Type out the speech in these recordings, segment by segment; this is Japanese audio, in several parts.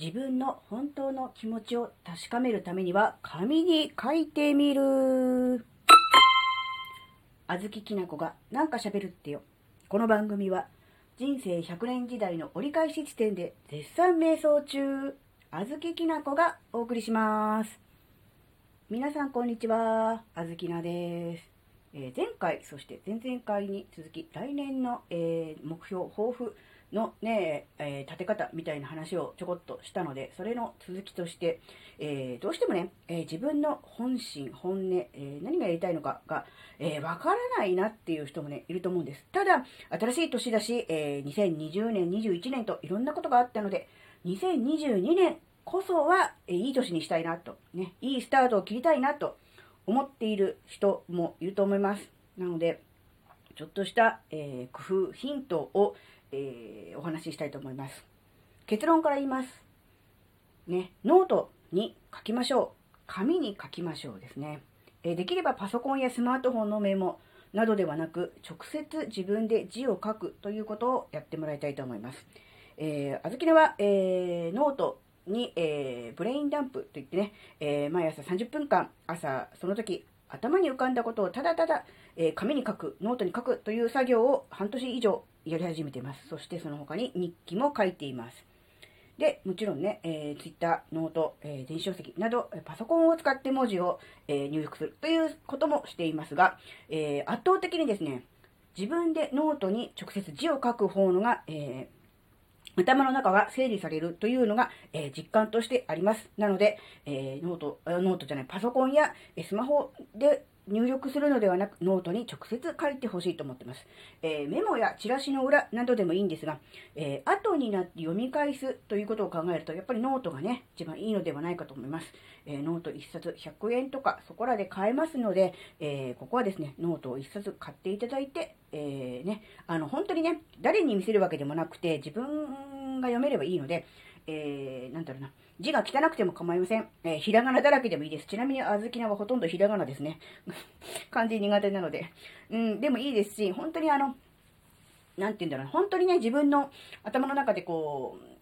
自分の本当の気持ちを確かめるためには紙に書いてみる。あずききなこがなんか喋るってよ。この番組は人生100年時代の折り返し地点で絶賛瞑想中、あずききなこがお送りします。皆さんこんにちは。あずきなです。え、前回、そして前々回に続き来年の、えー、目標、抱負、のね、え、立て方みたいな話をちょこっとしたので、それの続きとして、え、どうしてもね、え、自分の本心、本音、え何がやりたいのかが、えわからないなっていう人もね、いると思うんです。ただ、新しい年だし、え2020年、21年といろんなことがあったので、2022年こそは、えいい年にしたいなと、ね、いいスタートを切りたいなと思っている人もいると思います。なので、ちょっとした、えー工夫、ヒントを、えー、お話ししたいと思います。結論から言います。ね、ノートに書きましょう。紙に書きましょうですね。え、できればパソコンやスマートフォンのメモなどではなく、直接自分で字を書くということをやってもらいたいと思います。えー、あずきのは、えー、ノートに、えー、ブレインダンプといってね、えー、毎朝30分間、朝、その時、頭に浮かんだことをただただ、えー、紙に書く、ノートに書くという作業を半年以上やり始めています。そしてその他に日記も書いています。で、もちろんね、えー、 Twitter、note、えー、電子書籍など、パソコンを使って文字を、えー、入力するということもしていますが、えー、圧倒的にですね、自分でノートに直接字を書く方のが、えー、頭の中が整理されるというのが、えー、実感としてあります。なので、えー、ノート、ノートじゃない、パソコンやスマホで入力するのではなく、ノートに直接書いてほしいと思ってます。えー、メモやチラシの裏などでもいいんですが、えー、後になって読み返すということを考えると、やっぱりノートがね、一番いいのではないかと思います。えー、ノート1冊100円とか、そこらで買えますので、えここはですね、ノートを1冊買っていただいて、えね、あの、本当にね、誰に見せるわけでもなくて、自分が読めればいいので、えー、なんだろうな、字が汚くても構いません。えー、ひらがなだらけでもいいです。ちなみに、あずきなはほとんどひらがなですね。漢字苦手なので。うん、でもいいですし、本当にあの、なんて言うんだろう、本当にね、自分の頭の中でこう、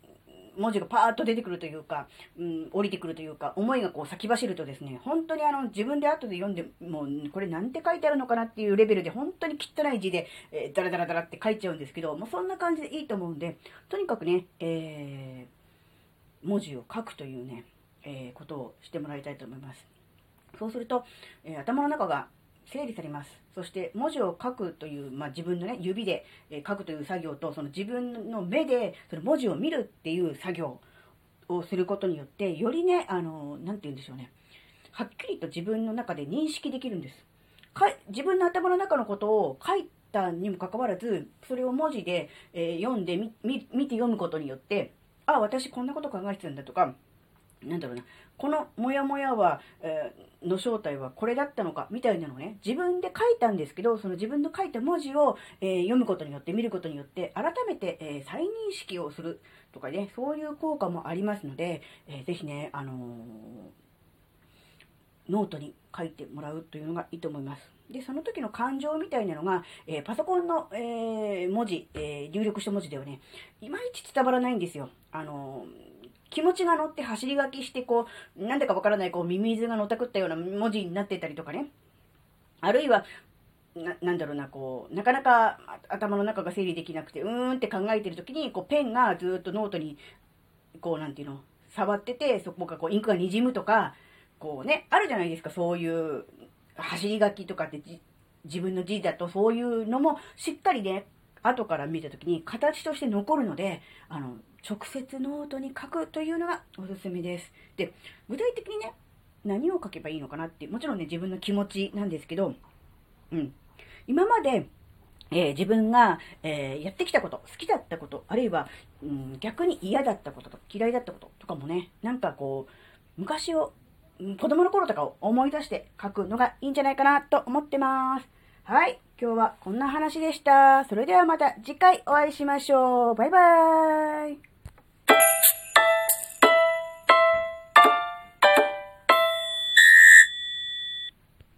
文字がパーッと出てくるというか、うん、降りてくるというか、思いがこう先走るとですね、本当にあの、自分で後で読んで、もう、これなんて書いてあるのかなっていうレベルで、本当に汚い字で、えー、ダラダラダラって書いちゃうんですけど、もうそんな感じでいいと思うんで、とにかくね、えー、文字を書くというね、えー、ことをしてもらいたいと思います。そうすると、えー、頭の中が整理されます。そして文字を書くという、まあ、自分のね、指で、え書くという作業と、その自分の目でその文字を見るっていう作業をすることによって、よりね、あの、なて言うんでしょうね。はっきりと自分の中で認識できるんです。か自分の頭の中のことを書いたにもかかわらず、それを文字で、えー、読んでみ、見て読むことによって、あ、私こんなこと考えてたんだとか、なんだろうな、このモヤモヤは、えー、の正体はこれだったのか、みたいなのをね、自分で書いたんですけど、その自分の書いた文字を、えー、読むことによって、見ることによって、改めて、えー、再認識をするとかね、そういう効果もありますので、えー、ぜひね、あのノートに書いてもらうというのがいいと思います。で、その時の感情みたいなのが、えー、パソコンの、えー、文字、えー、入力した文字ではね、いまいち伝わらないんですよ。あの気持ちが乗って走り書きして、こう、なんでかわからない、こう、ミミズがのたくったような文字になってたりとかね。あるいは、な、なんだろうな、こう、なかなか頭の中が整理できなくて、うーんって考えてる時に、こう、ペンがずっとノートに、こう、なんていうの、触ってて、そこがこう、インクが滲むとか、こうね、あるじゃないですか、そういう走り書きとかって自分の字だとそういうのもしっかりね、後から見た時に形として残るので、あの、直接ノートに書くというのがおすすめです。で、具体的にね、何を書けばいいのかなって、もちろんね、自分の気持ちなんですけど、うん。今まで、えー、自分が、えー、やってきたこと、好きだったこと、あるいは、うん、逆に嫌だったことと嫌いだったこととかもね、なんかこう、昔を子供の頃とかを思い出して書くのがいいんじゃないかなと思ってます。はい。今日はこんな話でした。それではまた次回お会いしましょう。バイバーイ。